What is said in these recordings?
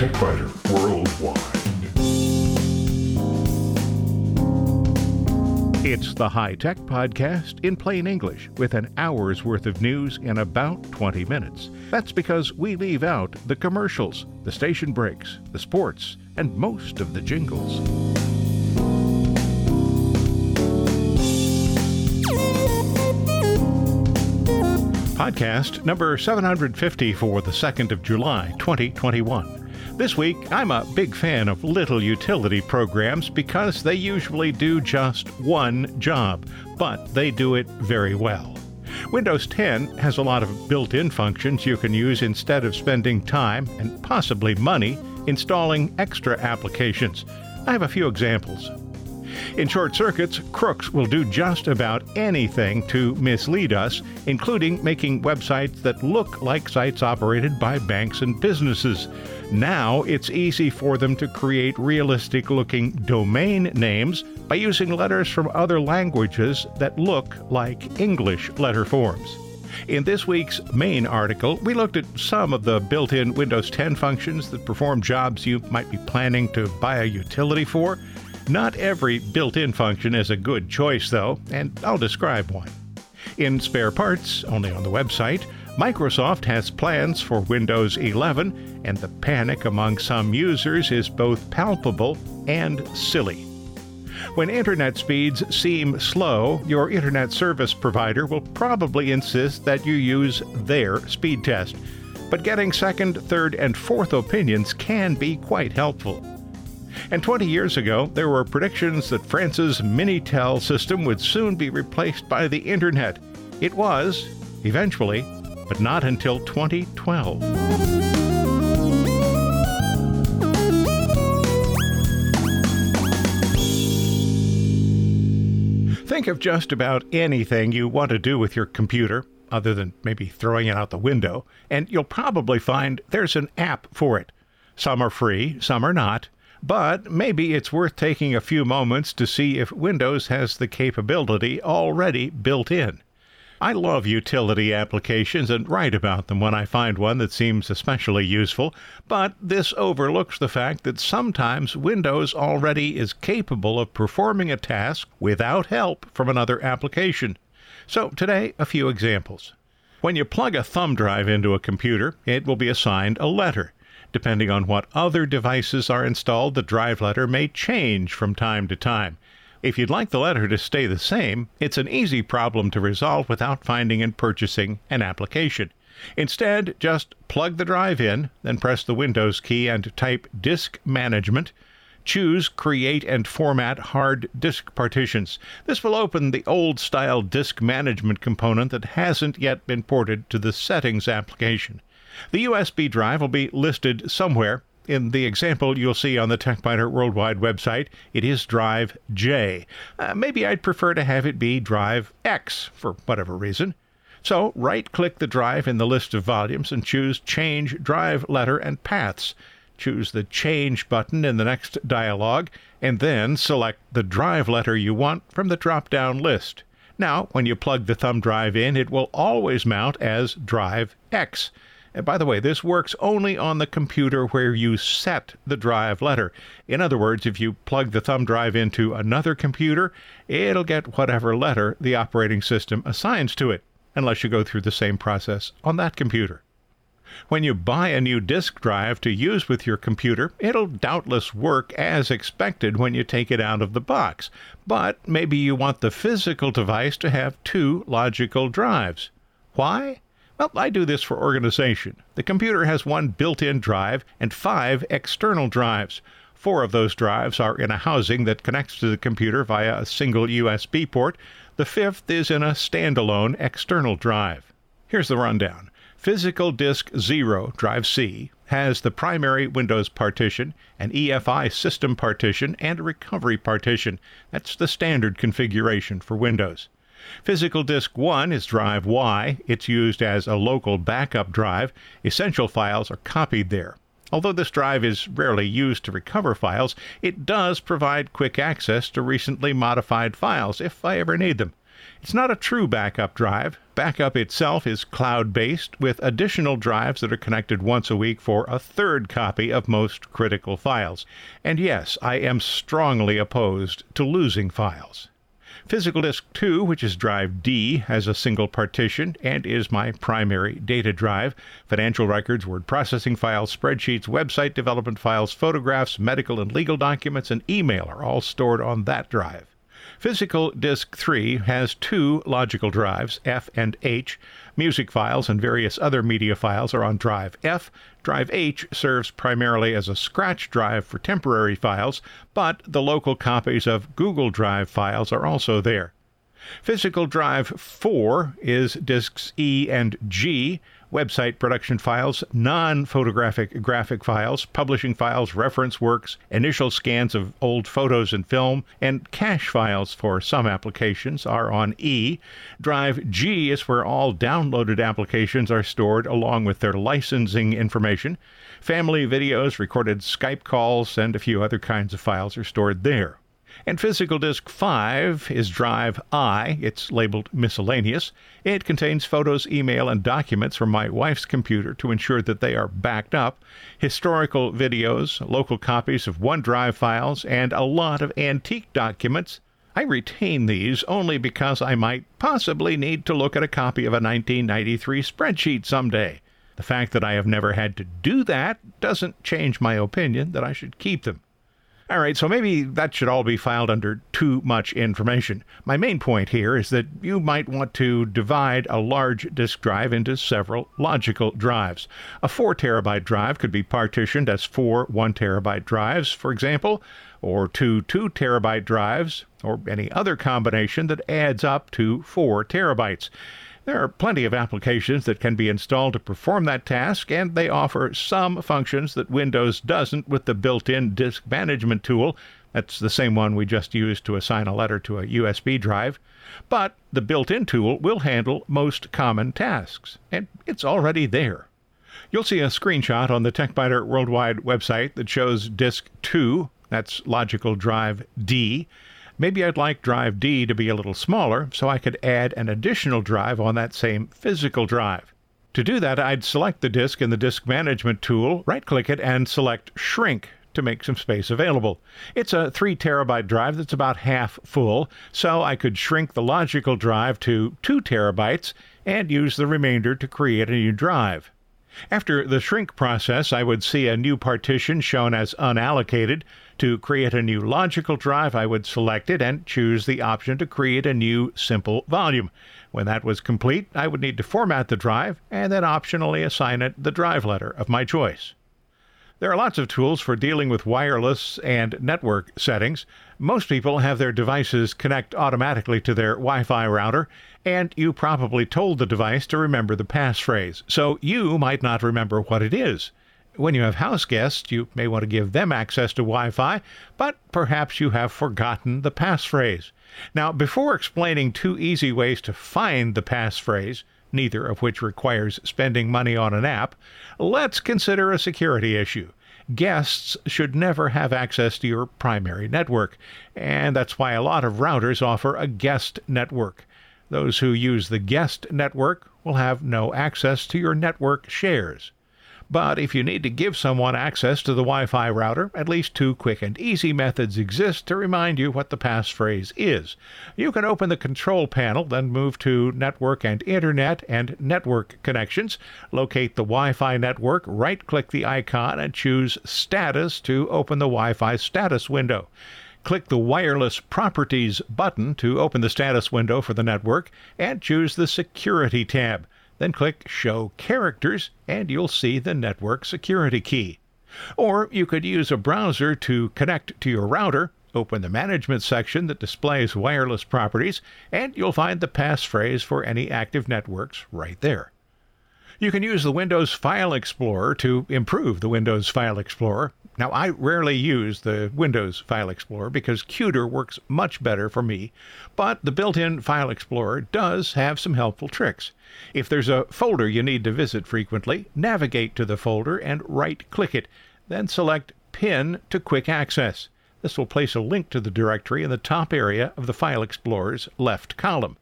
Worldwide. It's the High Tech Podcast in plain English with an hour's worth of news in about 20 minutes. That's because we leave out the commercials, the station breaks, the sports, and most of the jingles. Podcast number 750 for the 2nd of July, 2021. This week, I'm a big fan of little utility programs because they usually do just one job, but they do it very well. Windows 10 has a lot of built in functions you can use instead of spending time and possibly money installing extra applications. I have a few examples. In short circuits, crooks will do just about anything to mislead us, including making websites that look like sites operated by banks and businesses. Now it's easy for them to create realistic looking domain names by using letters from other languages that look like English letter forms. In this week's main article, we looked at some of the built in Windows 10 functions that perform jobs you might be planning to buy a utility for. Not every built in function is a good choice, though, and I'll describe one. In spare parts, only on the website, Microsoft has plans for Windows 11, and the panic among some users is both palpable and silly. When internet speeds seem slow, your internet service provider will probably insist that you use their speed test. But getting second, third, and fourth opinions can be quite helpful. And 20 years ago, there were predictions that France's Minitel system would soon be replaced by the Internet. It was, eventually, but not until 2012. Think of just about anything you want to do with your computer, other than maybe throwing it out the window, and you'll probably find there's an app for it. Some are free, some are not. But maybe it's worth taking a few moments to see if Windows has the capability already built in. I love utility applications and write about them when I find one that seems especially useful, but this overlooks the fact that sometimes Windows already is capable of performing a task without help from another application. So today, a few examples. When you plug a thumb drive into a computer, it will be assigned a letter. Depending on what other devices are installed, the drive letter may change from time to time. If you'd like the letter to stay the same, it's an easy problem to resolve without finding and purchasing an application. Instead, just plug the drive in, then press the Windows key and type Disk Management. Choose Create and Format Hard Disk Partitions. This will open the old style disk management component that hasn't yet been ported to the Settings application. The USB drive will be listed somewhere. In the example you'll see on the TechByter Worldwide website, it is Drive J. Uh, maybe I'd prefer to have it be Drive X for whatever reason. So right click the drive in the list of volumes and choose Change Drive Letter and Paths. Choose the Change button in the next dialog, and then select the drive letter you want from the drop down list. Now, when you plug the thumb drive in, it will always mount as Drive X. And by the way, this works only on the computer where you set the drive letter. In other words, if you plug the thumb drive into another computer, it'll get whatever letter the operating system assigns to it, unless you go through the same process on that computer. When you buy a new disk drive to use with your computer, it'll doubtless work as expected when you take it out of the box. But maybe you want the physical device to have two logical drives. Why? Well, I do this for organization. The computer has one built in drive and five external drives. Four of those drives are in a housing that connects to the computer via a single USB port. The fifth is in a standalone external drive. Here's the rundown. Physical Disk 0, Drive C, has the primary Windows partition, an EFI system partition, and a recovery partition. That's the standard configuration for Windows. Physical Disk 1 is drive Y. It's used as a local backup drive. Essential files are copied there. Although this drive is rarely used to recover files, it does provide quick access to recently modified files if I ever need them. It's not a true backup drive. Backup itself is cloud based, with additional drives that are connected once a week for a third copy of most critical files. And yes, I am strongly opposed to losing files. Physical Disk 2, which is drive D, has a single partition and is my primary data drive. Financial records, word processing files, spreadsheets, website development files, photographs, medical and legal documents, and email are all stored on that drive. Physical Disk 3 has two logical drives, F and H. Music files and various other media files are on drive F. Drive H serves primarily as a scratch drive for temporary files, but the local copies of Google Drive files are also there. Physical drive 4 is disks E and G website production files, non photographic graphic files, publishing files, reference works, initial scans of old photos and film, and cache files for some applications are on E. Drive G is where all downloaded applications are stored along with their licensing information. Family videos, recorded Skype calls, and a few other kinds of files are stored there. And physical disk 5 is drive I. It's labeled miscellaneous. It contains photos, email, and documents from my wife's computer to ensure that they are backed up, historical videos, local copies of OneDrive files, and a lot of antique documents. I retain these only because I might possibly need to look at a copy of a 1993 spreadsheet someday. The fact that I have never had to do that doesn't change my opinion that I should keep them. All right, so maybe that should all be filed under too much information. My main point here is that you might want to divide a large disk drive into several logical drives. A 4 terabyte drive could be partitioned as four 1 terabyte drives, for example, or two 2 terabyte drives, or any other combination that adds up to 4 terabytes. There are plenty of applications that can be installed to perform that task, and they offer some functions that Windows doesn't with the built in disk management tool. That's the same one we just used to assign a letter to a USB drive. But the built in tool will handle most common tasks, and it's already there. You'll see a screenshot on the TechByter Worldwide website that shows disk 2, that's logical drive D. Maybe I'd like drive D to be a little smaller so I could add an additional drive on that same physical drive. To do that, I'd select the disk in the Disk Management tool, right click it, and select Shrink to make some space available. It's a 3 terabyte drive that's about half full, so I could shrink the logical drive to 2 terabytes and use the remainder to create a new drive. After the shrink process, I would see a new partition shown as unallocated. To create a new logical drive, I would select it and choose the option to create a new simple volume. When that was complete, I would need to format the drive and then optionally assign it the drive letter of my choice. There are lots of tools for dealing with wireless and network settings. Most people have their devices connect automatically to their Wi Fi router, and you probably told the device to remember the passphrase, so you might not remember what it is. When you have house guests, you may want to give them access to Wi Fi, but perhaps you have forgotten the passphrase. Now, before explaining two easy ways to find the passphrase, neither of which requires spending money on an app, let's consider a security issue. Guests should never have access to your primary network, and that's why a lot of routers offer a guest network. Those who use the guest network will have no access to your network shares. But if you need to give someone access to the Wi Fi router, at least two quick and easy methods exist to remind you what the passphrase is. You can open the control panel, then move to Network and Internet and Network Connections. Locate the Wi Fi network, right click the icon, and choose Status to open the Wi Fi status window. Click the Wireless Properties button to open the status window for the network and choose the Security tab. Then click Show Characters and you'll see the network security key. Or you could use a browser to connect to your router, open the Management section that displays wireless properties, and you'll find the passphrase for any active networks right there. You can use the Windows File Explorer to improve the Windows File Explorer. Now, I rarely use the Windows File Explorer because Qt works much better for me, but the built in File Explorer does have some helpful tricks. If there's a folder you need to visit frequently, navigate to the folder and right click it, then select Pin to Quick Access. This will place a link to the directory in the top area of the File Explorer's left column.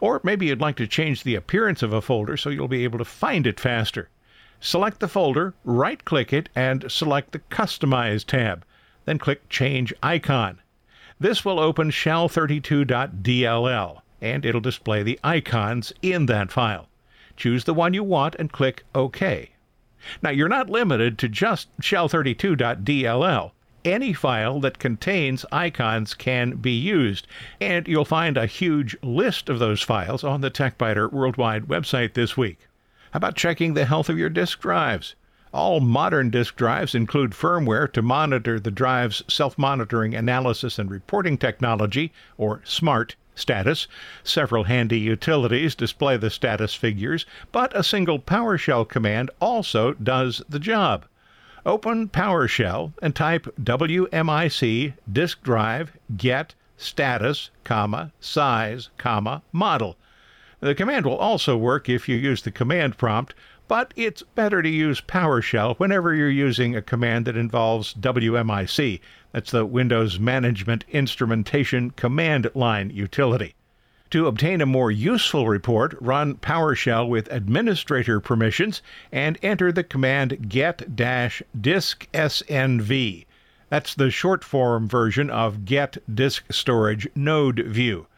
Or maybe you'd like to change the appearance of a folder so you'll be able to find it faster. Select the folder, right click it, and select the Customize tab. Then click Change Icon. This will open shell32.dll and it'll display the icons in that file. Choose the one you want and click OK. Now, you're not limited to just shell32.dll. Any file that contains icons can be used, and you'll find a huge list of those files on the TechByter Worldwide website this week. How about checking the health of your disk drives? All modern disk drives include firmware to monitor the drive's self monitoring analysis and reporting technology, or SMART, status. Several handy utilities display the status figures, but a single PowerShell command also does the job. Open PowerShell and type WMIC disk drive get status, comma, size, comma, model. The command will also work if you use the command prompt, but it's better to use PowerShell whenever you're using a command that involves WMIC. That's the Windows Management Instrumentation Command Line utility. To obtain a more useful report, run PowerShell with administrator permissions and enter the command get-disksnv. That's the short form version of get disk storage node view.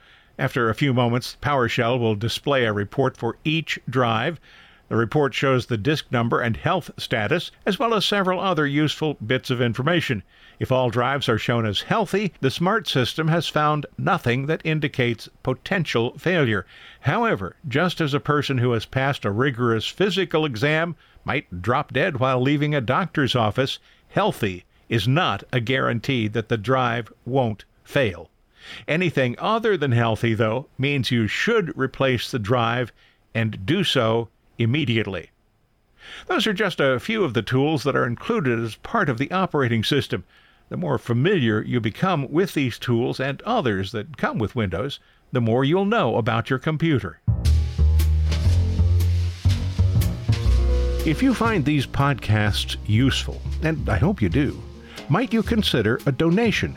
After a few moments, PowerShell will display a report for each drive. The report shows the disk number and health status, as well as several other useful bits of information. If all drives are shown as healthy, the SMART system has found nothing that indicates potential failure. However, just as a person who has passed a rigorous physical exam might drop dead while leaving a doctor's office, healthy is not a guarantee that the drive won't fail. Anything other than healthy, though, means you should replace the drive and do so immediately. Those are just a few of the tools that are included as part of the operating system. The more familiar you become with these tools and others that come with Windows, the more you'll know about your computer. If you find these podcasts useful, and I hope you do, might you consider a donation?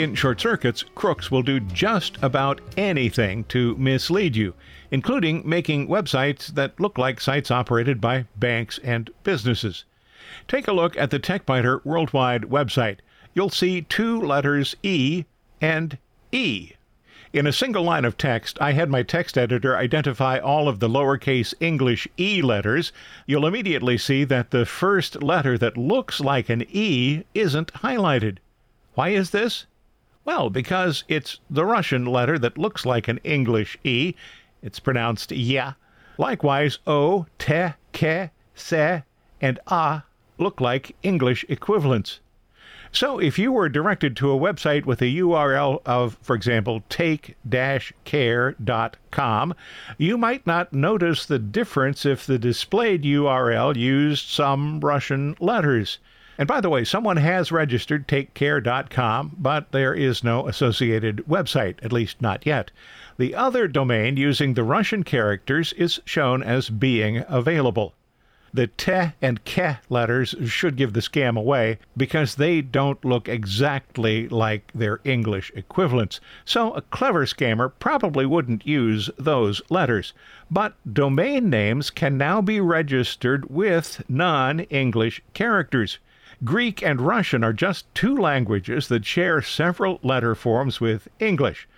In short circuits, crooks will do just about anything to mislead you, including making websites that look like sites operated by banks and businesses. Take a look at the TechByter Worldwide website. You'll see two letters E and E. In a single line of text, I had my text editor identify all of the lowercase English E letters. You'll immediately see that the first letter that looks like an E isn't highlighted. Why is this? Well, because it's the Russian letter that looks like an English E. It's pronounced ya. Likewise, O, te, ke, se, and a look like English equivalents. So if you were directed to a website with a URL of, for example, take-care.com, you might not notice the difference if the displayed URL used some Russian letters. And by the way, someone has registered takecare.com, but there is no associated website, at least not yet. The other domain using the Russian characters is shown as being available. The te and ke letters should give the scam away because they don't look exactly like their English equivalents. So a clever scammer probably wouldn't use those letters. But domain names can now be registered with non English characters. Greek and Russian are just two languages that share several letter forms with English.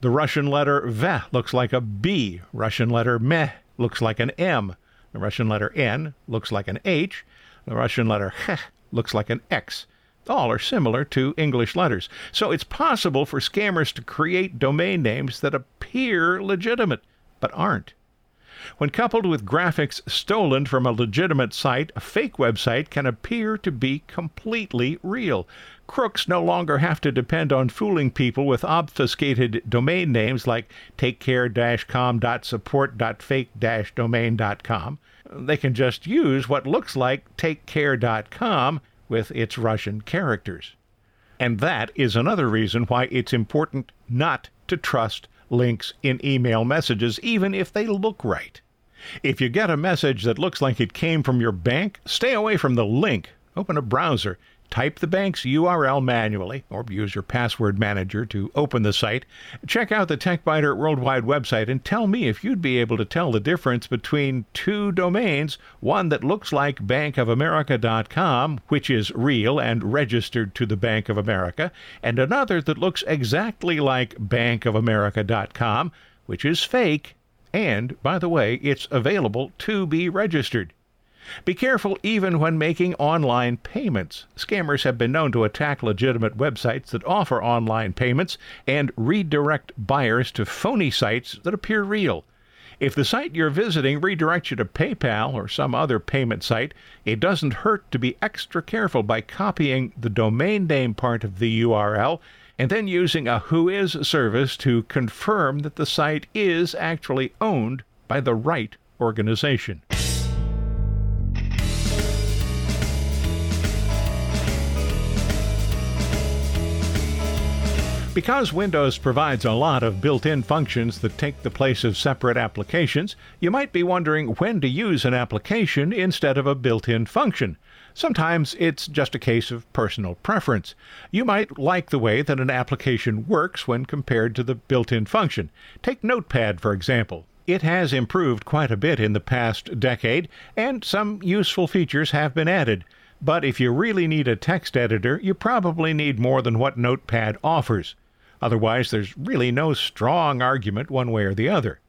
The Russian letter V looks like a B. Russian letter Me looks like an M. The Russian letter N looks like an H. The Russian letter H looks like an X. All are similar to English letters. So it's possible for scammers to create domain names that appear legitimate, but aren't. When coupled with graphics stolen from a legitimate site, a fake website can appear to be completely real. Crooks no longer have to depend on fooling people with obfuscated domain names like takecare-com.support.fake-domain.com. They can just use what looks like takecare.com with its Russian characters. And that is another reason why it's important not to trust links in email messages, even if they look right. If you get a message that looks like it came from your bank, stay away from the link. Open a browser Type the bank's URL manually or use your password manager to open the site. Check out the TechByter Worldwide website and tell me if you'd be able to tell the difference between two domains one that looks like bankofamerica.com, which is real and registered to the Bank of America, and another that looks exactly like bankofamerica.com, which is fake. And, by the way, it's available to be registered. Be careful even when making online payments. Scammers have been known to attack legitimate websites that offer online payments and redirect buyers to phony sites that appear real. If the site you're visiting redirects you to PayPal or some other payment site, it doesn't hurt to be extra careful by copying the domain name part of the URL and then using a Whois service to confirm that the site is actually owned by the right organization. Because Windows provides a lot of built in functions that take the place of separate applications, you might be wondering when to use an application instead of a built in function. Sometimes it's just a case of personal preference. You might like the way that an application works when compared to the built in function. Take Notepad, for example. It has improved quite a bit in the past decade, and some useful features have been added. But if you really need a text editor, you probably need more than what Notepad offers. Otherwise, there's really no strong argument one way or the other.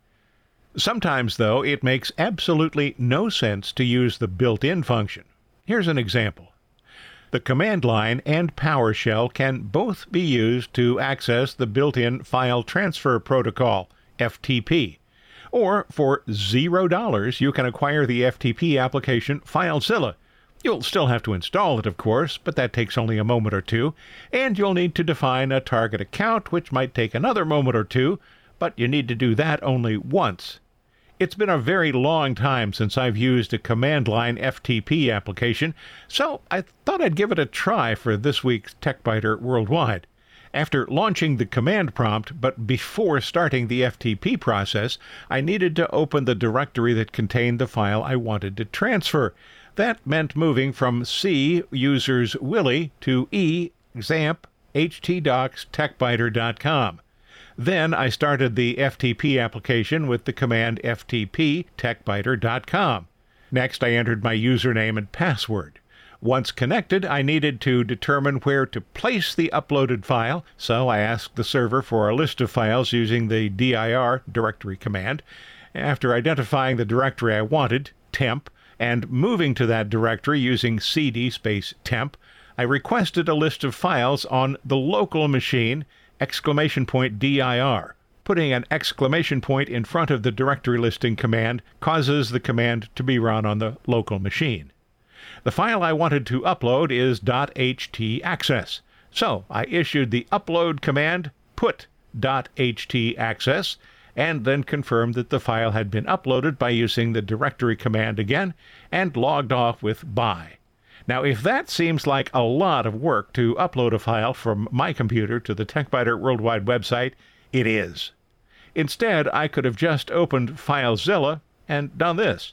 Sometimes, though, it makes absolutely no sense to use the built in function. Here's an example. The command line and PowerShell can both be used to access the built in File Transfer Protocol, FTP. Or for $0, you can acquire the FTP application FileZilla You'll still have to install it, of course, but that takes only a moment or two, and you'll need to define a target account, which might take another moment or two, but you need to do that only once. It's been a very long time since I've used a command line FTP application, so I thought I'd give it a try for this week's TechByter Worldwide. After launching the command prompt, but before starting the FTP process, I needed to open the directory that contained the file I wanted to transfer. That meant moving from C users Willie to E XAMPP htdocs techbyter.com. Then I started the FTP application with the command ftp techbyter.com. Next, I entered my username and password. Once connected, I needed to determine where to place the uploaded file, so I asked the server for a list of files using the dir directory command. After identifying the directory I wanted, temp, and moving to that directory using cd space temp, I requested a list of files on the local machine exclamation point dir. Putting an exclamation point in front of the directory listing command causes the command to be run on the local machine. The file I wanted to upload is .htaccess, so I issued the upload command put .htaccess and then confirmed that the file had been uploaded by using the directory command again and logged off with bye. Now, if that seems like a lot of work to upload a file from my computer to the TechByter Worldwide website, it is. Instead, I could have just opened FileZilla and done this.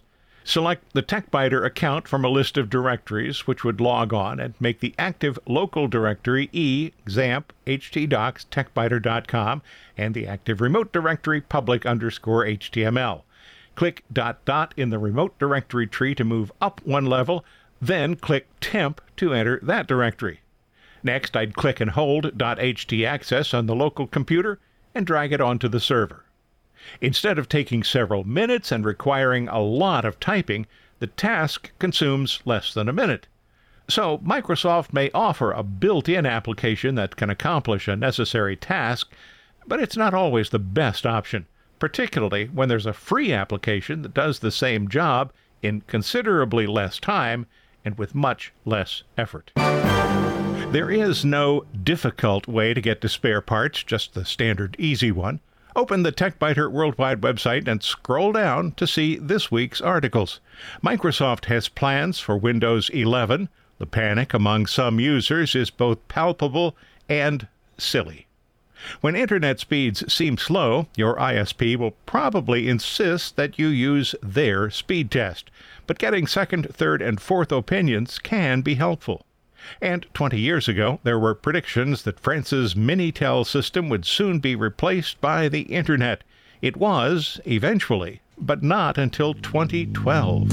Select the TechByter account from a list of directories, which would log on and make the active local directory e xampp htdocs techbyter.com and the active remote directory public underscore html. Click dot dot in the remote directory tree to move up one level, then click temp to enter that directory. Next, I'd click and hold .htaccess on the local computer and drag it onto the server. Instead of taking several minutes and requiring a lot of typing, the task consumes less than a minute. So, Microsoft may offer a built in application that can accomplish a necessary task, but it's not always the best option. particularly when there's a free application that does the same job in considerably less time and with much less effort. There is no difficult way to get to spare parts, just the standard easy one. Open the TechByter Worldwide website and scroll down to see this week's articles. Microsoft has plans for Windows 11. The panic among some users is both palpable and silly. When internet speeds seem slow, your ISP will probably insist that you use their speed test. But getting second, third, and fourth opinions can be helpful. And 20 years ago, there were predictions that France's Minitel system would soon be replaced by the Internet. It was, eventually, but not until 2012.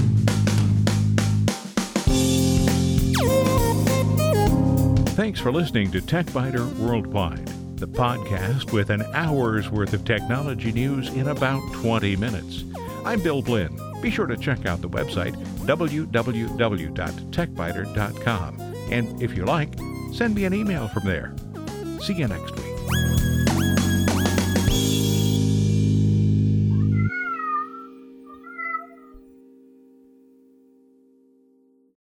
Thanks for listening to TechByter Worldwide, the podcast with an hour's worth of technology news in about 20 minutes. I'm Bill Blinn. Be sure to check out the website www.techbyter.com. And if you like, send me an email from there. See you next week.